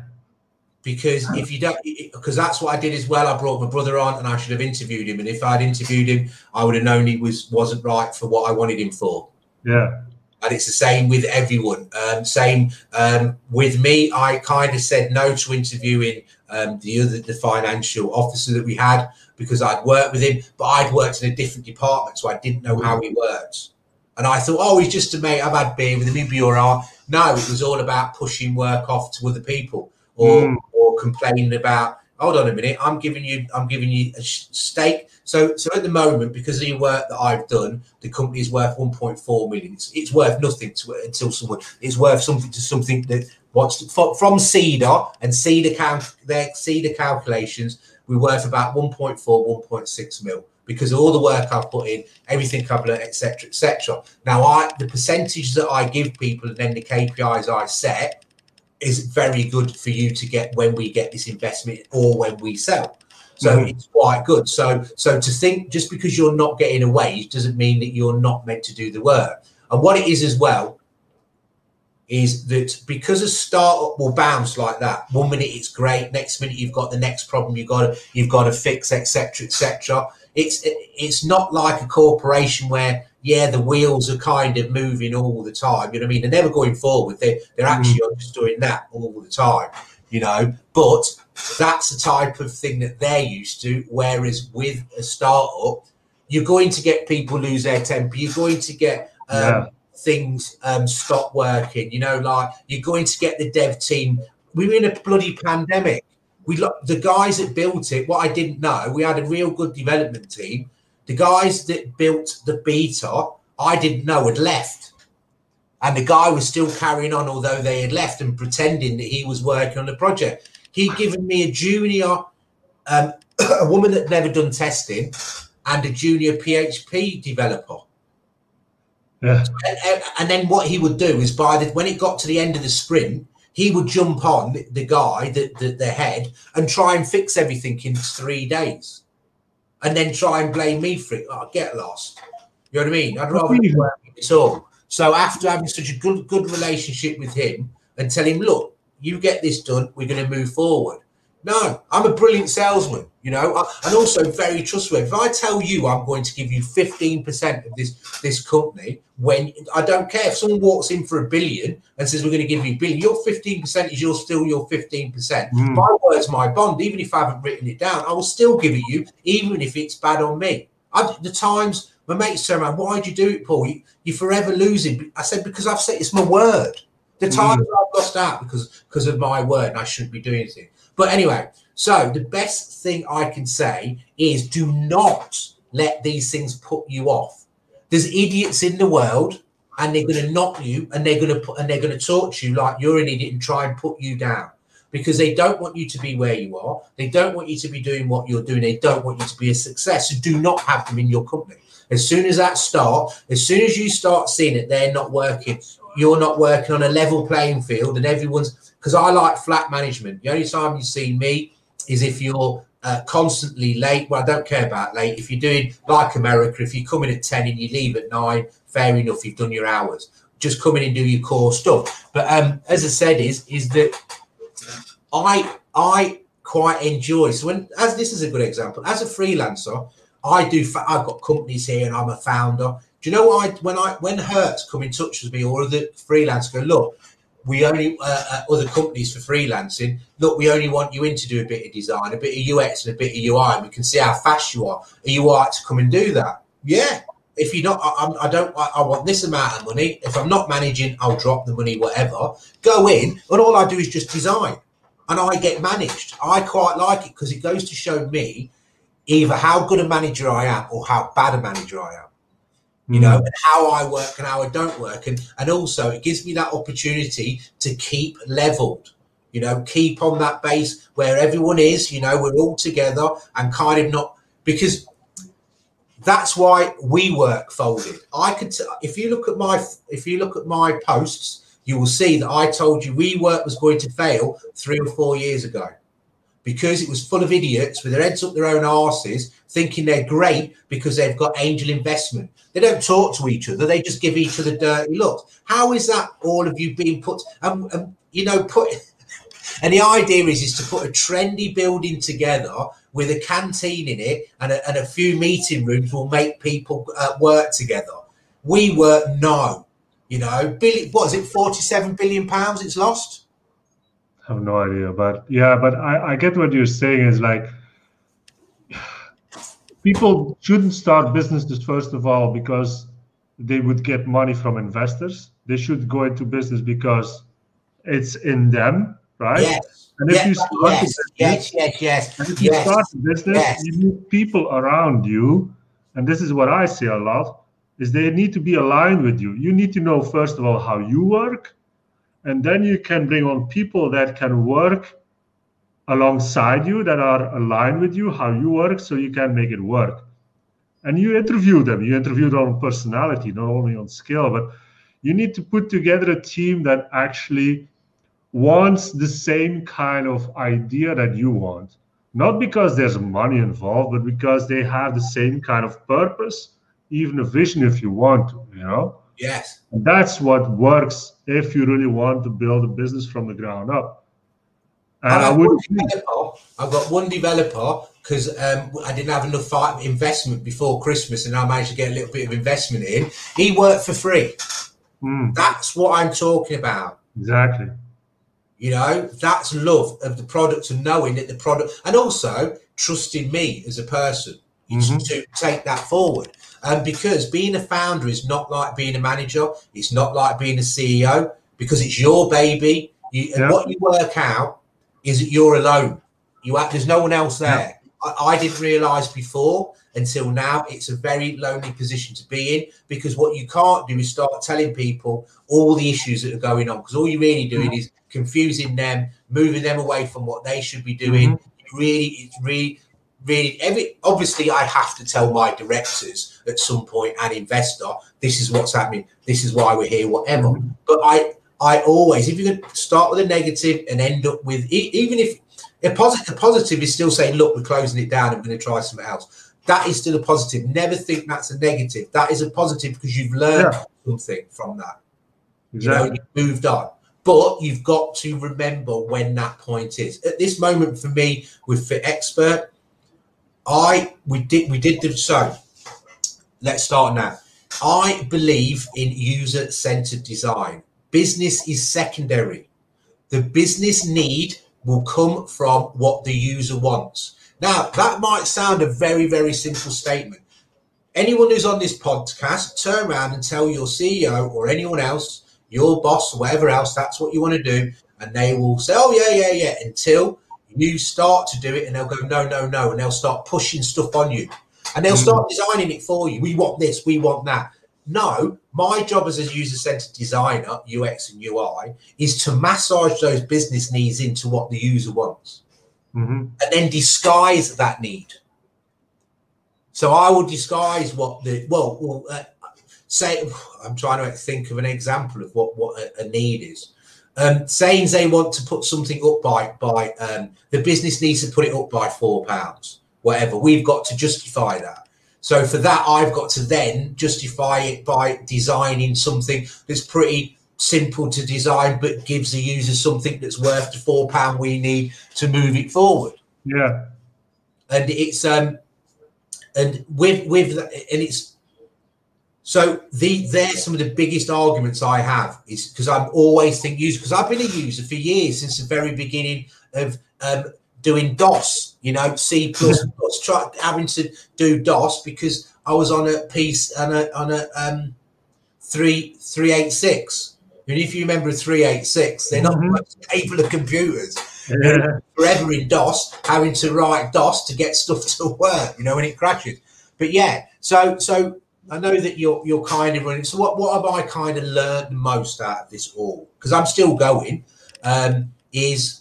because if you don't because that's what i did as well. I brought my brother on and i should have interviewed him. And if i'd interviewed him i would have known he was wasn't right for what i wanted him for.
Yeah.
And it's the same with everyone. Um, same um, with me i kind of said no to interviewing um, the other the financial officer that we had because i'd worked with him but i'd worked in a different department so i didn't know how he worked. And i thought oh he's just a mate. I've had beer with him. He'd be all right. No it was all about pushing work off to other people or mm. or complaining about hold on a minute i'm giving you i'm giving you a stake so so at the moment because of the work that i've done the company is worth 1.4 million it's, it's worth nothing to until someone it's worth something to something that wants to, from cedar and cedar count their cedar calculations we're worth about 1.4 1.6 mil because of all the work I've put in, everything I've learned, etc., etc. Now, I the percentage that I give people and then the KPIs I set is very good for you to get when we get this investment or when we sell. So mm-hmm. it's quite good. So so to think just because you're not getting a wage doesn't mean that you're not meant to do the work. And what it is as well is that because a startup will bounce like that, one minute it's great, next minute you've got the next problem you've got to you've got to fix, etc., etc. It's it's not like a corporation where yeah, the wheels are kind of moving all the time. You know what I mean? They're never going forward. They they're mm. actually mm. just doing that all the time. You know, but that's the type of thing that they're used to. Whereas with a startup, you're going to get people lose their temper. You're going to get um, yeah. things um, stop working. You know, like you're going to get the dev team. We were in a bloody pandemic. We the guys that built it. What I didn't know, we had a real good development team the guys that built the beta, I didn't know had left. And the guy was still carrying on, although they had left and pretending that he was working on the project. He'd given me a junior, um, a woman that never done testing, and a junior PHP developer.
Yeah.
And, and, then what he would do is by the when it got to the end of the sprint, he would jump on the guy, the, the, the head, and try and fix everything in three days and then try and blame me for it. Oh, get lost. You know what I mean? I'd rather at all. So after having such a good good relationship with him and tell him, look, you get this done, we're going to move forward. No, I'm a brilliant salesman, you know, and also very trustworthy. If I tell you I'm going to give you 15% of this this company, when I don't care if someone walks in for a billion and says we're going to give you a billion, your 15% is your still your 15%. Mm. My word's my bond. Even if I haven't written it down, I will still give it you, even if it's bad on me. I, the times my mates turn around, why'd you do it, Paul? You, you're forever losing. I said, because I've said it's my word. The hmm. times mm. I've lost out because because of my word and I shouldn't be doing anything. But anyway, so the best thing I can say is do not let these things put you off. There's idiots in the world and they're going to knock you and they're going to put and they're going to talk to you like you're an idiot and try and put you down because they don't want you to be where you are. They don't want you to be doing what you're doing. They don't want you to be a success. So do not have them in your company. As soon as that start, as soon as you start seeing it, they're not working. You're not working on a level playing field, and everyone's because I like flat management. The only time you see me is if you're uh, constantly late. Well, I don't care about late. If you're doing like America, if you come in at 10 and you leave at 9, fair enough, you've done your hours. Just come in and do your core stuff. But um, as I said, is is that I I quite enjoy. So when as this is a good example, as a freelancer, I do. I've got companies here, and I'm a founder. Do you know what? I when I when Hertz come in touch with me, or the freelance go, look, we only uh, uh, other companies for freelancing. Look, we only want you in to do a bit of design, a bit of UX, and a bit of UI. And we can see how fast you are. Are you all right to come and do that? Yeah. If you're not, I, I don't. I, I, want this amount of money. If I'm not managing, I'll drop the money. Whatever. Go in, and all I do is just design, and I get managed. I quite like it because it goes to show me either how good a manager I am or how bad a manager I am. You
Mm.
know, and how I work and how I don't work. And and also it gives me that opportunity to keep leveled. You know, keep on that base where everyone is, you know, we're all together and kind of not because that's why WeWork folded. I could, t- if you look at my, if you look at my posts, you will see that I told you WeWork was going to fail three or four years ago because it was full of idiots with their heads up their own arses, thinking they're great because they've got angel investment. They don't talk to each other; they just give each other dirty looks. How is that all of you being put? Um, um, you know, put. And the idea is is to put a trendy building together with a canteen in it and a, and a few meeting rooms will make people uh, work together. WeWork no, you know, billion. What is it? Forty-seven billion pounds. It's lost.
I have no idea, but yeah, but I, I get what you're saying is like people shouldn't start businesses first of all because they would get money from investors. They should go into business because it's in them, right?
Yes.
And if
Yeah,
you start a
yes,
business,
yes, yes, yes,
and if you
yes.
start a business,
Yes.
you need people around you, and this is what I see a lot, is they need to be aligned with you. You need to know first of all how you work, and then you can bring on people that can work alongside you, that are aligned with you, how you work, so you can make it work. And you interview them. You interview them on personality, not only on skill, but you need to put together a team that actually wants the same kind of idea that you want not because there's money involved but because they have the same kind of purpose even a vision if you want to you know
Yes.
and that's what works if you really want to build a business from the ground up and
I've
i
got
would
one developer. I've got one developer because um, I didn't have enough investment before Christmas, and I managed to get a little bit of investment in. He worked for free.
Mm,
That's what I'm talking about.
exactly
You know, that's love of the product and knowing that the product, and also trusting me as a person
Mhm.
to take that forward. And because being a founder is not like being a manager, it's not like being a CEO because it's your baby. You, and
Yeah.
what you work out is that you're alone. You have, there's no one else there. I, I didn't realize before until now it's a very lonely position to be in because what you can't do is start telling people all the issues that are going on because all you're really doing mm-hmm. is confusing them, moving them away from what they should be doing. Mm-hmm. Really, it's really, really every obviously I have to tell my directors at some point an investor this is what's happening, this is why we're here, whatever. But I I always if you can start with a negative and end up with even if a positive, a positive is still saying, look, we're closing it down. I'm going to try something else. That is still a positive. Never think that's a negative. That is a positive because you've learned
Yeah.
something from that. You know, you've moved on. But you've got to remember when that point is. At this moment, for me, with Fit Expert, I we did we did the so. Let's start now. I believe in user-centered design. Business is secondary. The business need will come from what the user wants. Now, that might sound a very, very simple statement. Anyone who's on this podcast, turn around and tell your CEO or anyone else, your boss, whatever else, that's what you want to do. And they will say, oh, yeah, yeah, yeah, until you start to do it. And they'll go, no, no, no. And they'll start pushing stuff on you. And they'll start designing it for you. We want this, we want that. No, my job as a user centered designer, UX and UI, is to massage those business needs into what the user wants
hmm
and then disguise that need. So I will disguise what the well, well uh, say I'm trying to think of an example of what what a, a need is. Um, saying they want to put something up by by um, the business needs to put it up by four pounds, whatever. We've got to justify that. So for that, I've got to then justify it by designing something that's pretty simple to design, but gives the user something that's worth the four pound we need to move it forward.
yeah
And it's um, and with with that, and it's so the they're some of the biggest arguments I have is because I'm always think user because I've been a user for years since the very beginning of um, doing DOS, you know, C plus plus, try having to do DOS because I was on a piece on a on a um three three eight six. And if you remember three eight six, they're not
Mhm.
most capable of computers. Yeah. Forever in DOS, having to write DOS to get stuff to work, you know, when it crashes. But yeah, so so I know that you're you're kind of running. So what what have I kind of learned most out of this all? Because I'm still going. Um, is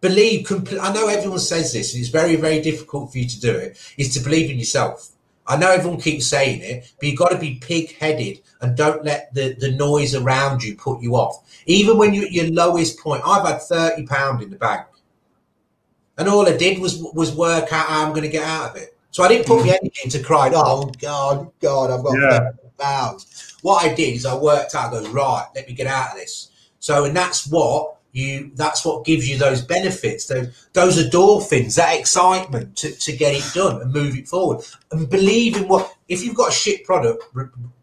believe. Compl- I know everyone says this, and it's very very difficult for you to do it. Is to believe in yourself. I know everyone keeps saying it, but you've got to be pig headed and don't let the, the noise around you put you off. Even when you're at your lowest point, I've had thirty pound in the bank, and all I did was was work out how I'm going to get out of it. So I didn't put my energy into crying, oh God, God, I've got yeah. pounds. What I did is I worked out, I go, right, let me get out of this. So and that's what you that's what gives you those benefits, those those endorphins, that excitement to, to get it done and move it forward. And believe in what if you've got a shit product,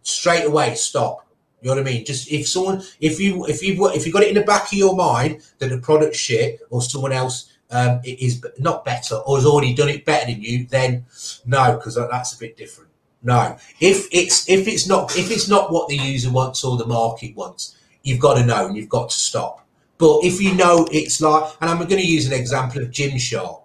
straight away stop. You know what I mean? Just if someone, if you, if you, if you got it in the back of your mind that the product's shit or someone else um, is not better or has already done it better than you, then no, because that's a bit different. No, if it's if it's not if it's not what the user wants or the market wants, you've got to know and you've got to stop. But if you know it's like, and I'm going to use an example of Gymshark.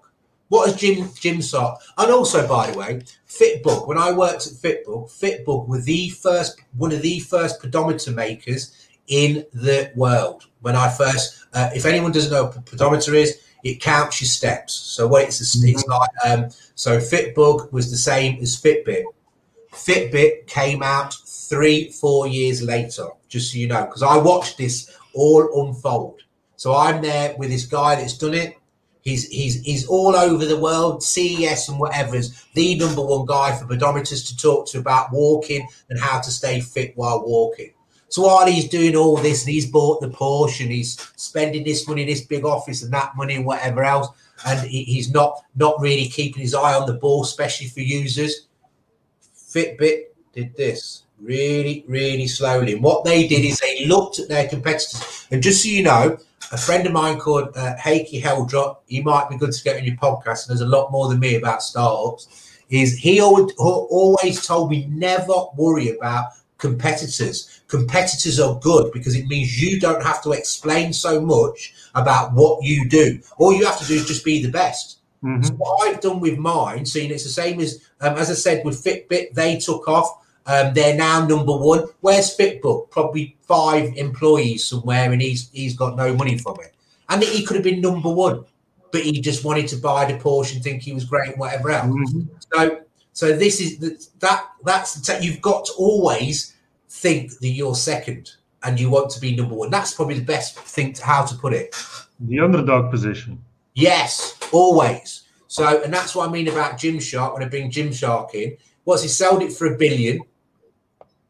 What is Jim Gymshark? And also, by the way, Fitbug. When I worked at Fitbug, Fitbug were the first one of the first pedometer makers in the world. When I first, uh, if anyone doesn't know what a pedometer is, it counts your steps. So what it's, a, it's mm-hmm. like um, so Fitbug was the same as Fitbit. Fitbit came out three four years later, just so you know, because I watched this all unfold. So I'm there with this guy that's done it. He's he's he's all over the world, CES and whatever. Is the number one guy for pedometers to talk to about walking and how to stay fit while walking. So while he's doing all this and he's bought the Porsche and he's spending this money, this big office and that money and whatever else, and he, he's not not really keeping his eye on the ball, especially for users. Fitbit did this really, really slowly. And what they did is they looked at their competitors. And just so you know, a friend of mine called uh, Heikki Haldre, he might be good to get on your podcast, and there's a lot more than me about startups. Is he always, always told me never worry about competitors. Competitors are good because it means you don't have to explain so much about what you do. All you have to do is just be the best. Mm-hmm. So what I've done with mine, seeing it's the same as um, as I said with Fitbit, they took off. Um, they're now number one. Where's Fitbit? Probably five employees somewhere, and he's he's got no money from it. And he could have been number one, but he just wanted to buy the Porsche and think he was great and whatever else. Mm-hmm. So so this is that that's the te- you've got to always think that you're second and you want to be number one. That's probably the best thing to how to put it.
The underdog position.
Yes, always. So, and that's what I mean about Gymshark when I bring Gymshark in. Was he sold it for a billion?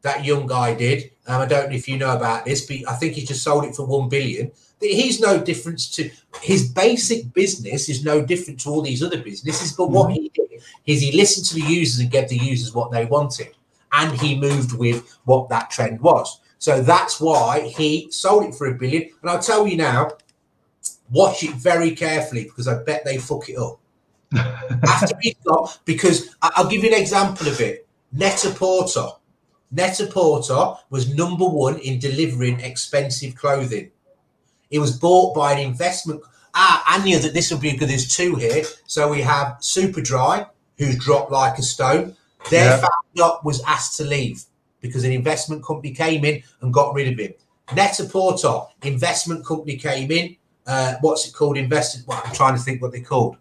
That young guy did. Um, I don't know if you know about this, but I think he just sold it for one billion. He's no difference to his basic business is no different to all these other businesses. But what mm-hmm. he did is he listened to the users and gave the users what they wanted and he moved with what that trend was. So that's why he sold it for a billion. And I'll tell you now, watch it very carefully because I bet they fuck it up. After he got, because I'll give you an example of it. Net-a-Porter. Net-a-Porter was number one in delivering expensive clothing. It was bought by an investment. Ah, I knew that this would be good. There's two here. So we have Superdry, who's dropped like a stone. Their yeah. founder was asked to leave because an investment company came in and got rid of him. Net-a-Porter, investment company came in. Uh, what's it called? Investors. Well, I'm trying to think what they're called.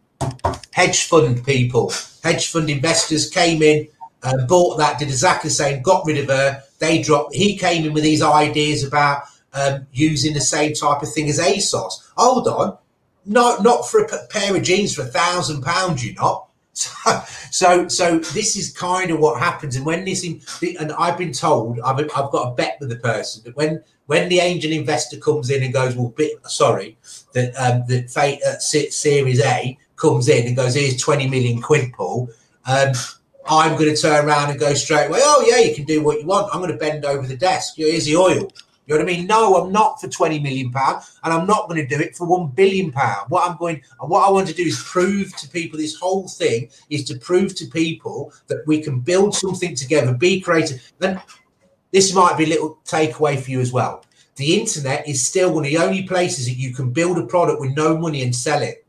Hedge fund people, hedge fund investors came in, uh, bought that, did exactly the same, got rid of her. They dropped. He came in with these ideas about um, using the same type of thing as ASOS. Hold on, no, not for a pair of jeans for a thousand pounds. You're not. So, so, so this is kind of what happens. And when this, and I've been told, I've, I've got a bet with the person that when when the angel investor comes in and goes, well, bit, sorry, that um, the fate uh, Series A comes in and goes, here's 20 million quid, Paul. Um, I'm going to turn around and go straight away. Oh yeah, you can do what you want. I'm going to bend over the desk. Here's the oil. You know what I mean? No, I'm not for 20 million pound, and I'm not going to do it for one billion pound. What I'm going, and what I want to do is prove to people. This whole thing is to prove to people that we can build something together, be creative. Then this might be a little takeaway for you as well. the internet is still one of the only places that you can build a product with no money and sell it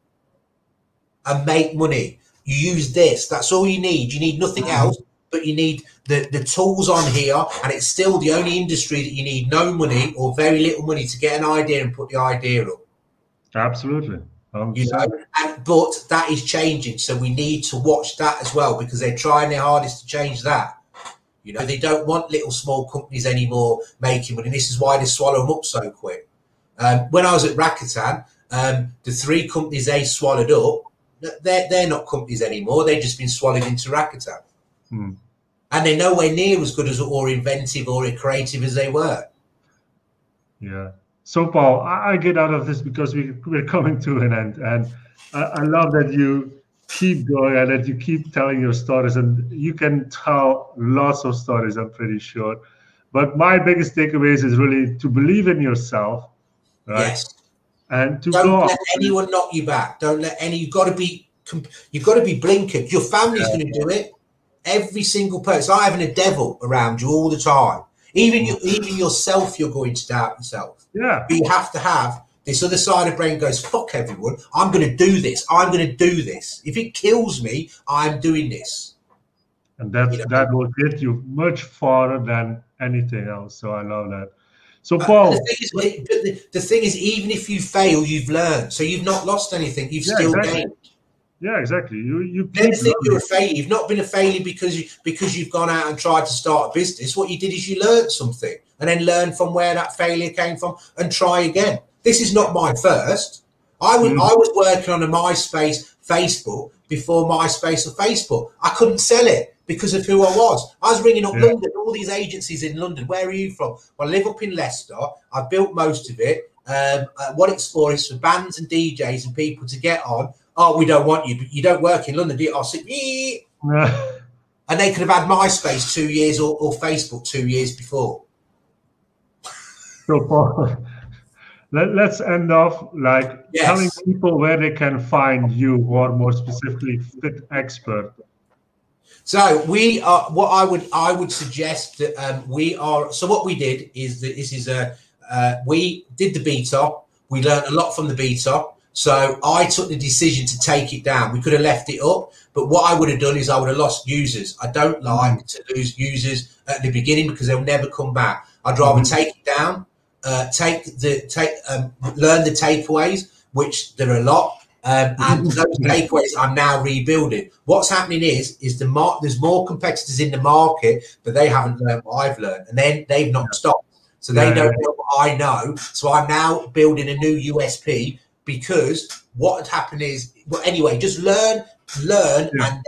and make money. You use this. That's all you need. You need nothing
Mm-hmm.
else, but you need the, the tools on here. And it's still the only industry that you need no money or very little money to get an idea and put the idea up.
Absolutely. Um,
You know, and but that is changing. So we need to watch that as well because they're trying their hardest to change that. You know, they don't want little small companies anymore making money. This is why they swallow them up so quick. Um, when I was at Rakuten, um, the three companies they swallowed up, they're, they're not companies anymore. They've just been swallowed into Rakuten.
Hmm.
And they're nowhere near as good as or inventive or creative as they were.
Yeah. So, Paul, I, I get out of this because we, we're coming to an end. And I, I love that you keep going and that you keep telling your stories. And you can tell lots of stories, I'm pretty sure. But my biggest takeaways is really to believe in yourself, right?
Yes.
And to
Don't
go
let anyone knock you back. Don't let any. You've got to be. You've got to be blinkered. Your family's going to do it. Every single person. It's like having a devil around you all the time. Even you, even yourself, you're going to doubt yourself.
Yeah.
But you have to have this other side of brain goes fuck everyone. I'm going to do this. I'm going to do this. If it kills me, I'm doing this.
And that,
You know?
that will get you much farther than anything else. So I love that. So, Paul,
the thing is, the, the thing is, even if you fail, you've learned. So you've not lost anything. You've
Yeah,
still
exactly.
gained.
yeah, exactly. You you
never think you're a failure. You've not been a failure because you because you've gone out and tried to start a business. What you did is you learned something and then learn from where that failure came from and try again. This is not my first. I was
Mm.
I was working on a MySpace Facebook before MySpace or Facebook. I couldn't sell it because of who I was. I was ringing up
Yeah.
London, all these agencies in London. Where are you from? Well, I live up in Leicester. I built most of it. Um, uh, what it's for is for bands and DJs and people to get on. Oh, we don't want you. but You don't work in London, do you? I'll sit. "Ee." And they could have had MySpace two years or, or Facebook two years before.
So, Paul, let, let's end off like
Yes.
telling people where they can find you, or more specifically, Fit Expert.
So we are. What I would I would suggest that um, we are. So what we did is that this is a. Uh, we did the beta. We learned a lot from the beta. So I took the decision to take it down. We could have left it up, but what I would have done is I would have lost users. I don't like to lose users at the beginning because they'll never come back. I'd rather
Mhm.
take it down, uh, take the take, um, learn the takeaways, which there are a lot, um, and those takeaways I'm now rebuilding. What's happening is is the mar- there's more competitors in the market, but they haven't learned what I've learned, and then they've not stopped, so they
Yeah,
don't know what I know. So I'm now building a new USP because what had happened is well anyway, just learn, learn,
Yeah.
and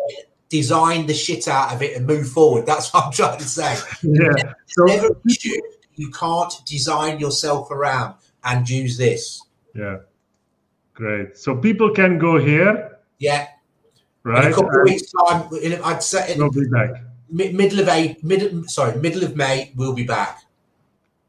design the shit out of it and move forward. That's what I'm trying to say.
Yeah. So,
Never an issue. You can't design yourself around and use this.
yeah. Great. So people can go here,
Yeah. In
right?
a couple of weeks' time, I'd say
We'll be back.
middle of May, middle sorry, middle of May, we'll be back.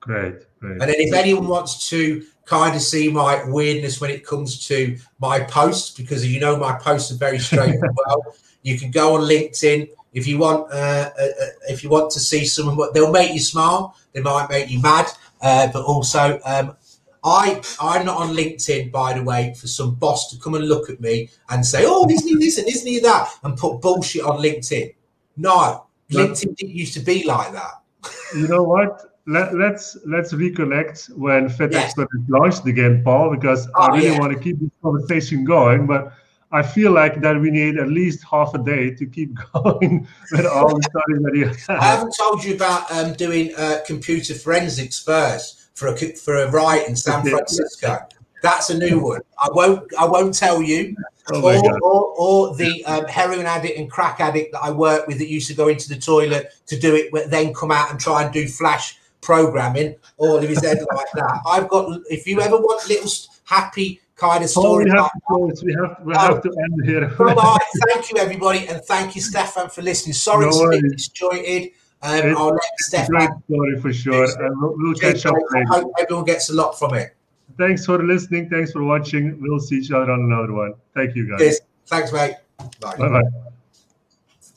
Great. Great.
And then if anyone wants to kind of see my weirdness when it comes to my posts, because you know my posts are very straight as well, you can go on LinkedIn. If you want, uh, uh, uh, if you want to see someone, they'll make you smile. They might make you mad, uh, but also, um, I I'm not on LinkedIn, by the way, for some boss to come and look at me and say, "Oh, isn't he this and isn't he that?" and put bullshit on LinkedIn. No. LinkedIn didn't used to be like that.
you know what? Let, let's let's reconnect when FedEx
Yes.
Launched again, Paul, because
Oh,
I really
yeah.
want to keep this conversation going. But I feel like that we need at least half a day to keep going with all the studies that you
I
have.
haven't told you about um, doing uh, computer forensics first for a for a riot in San Francisco. That's a new one. I won't I won't tell you.
Oh
or, or, or the um, heroin addict and crack addict that I work with that used to go into the toilet to do it, but then come out and try and do flash programming, all of his head like that. I've got. If you ever want little happy kind of story,
we have to. We have we have to end here.
Well, right, thank you, everybody, and thank you, Stefan, for listening. Sorry
No
to be disjointed. Um,
It's
I'll let Stefan.
story for sure, and we'll, we'll catch up
I hope everyone gets a lot from it.
Thanks for listening. Thanks for watching. We'll see each other on another one. Thank you, guys.
Cheers. Thanks, mate.
Bye bye.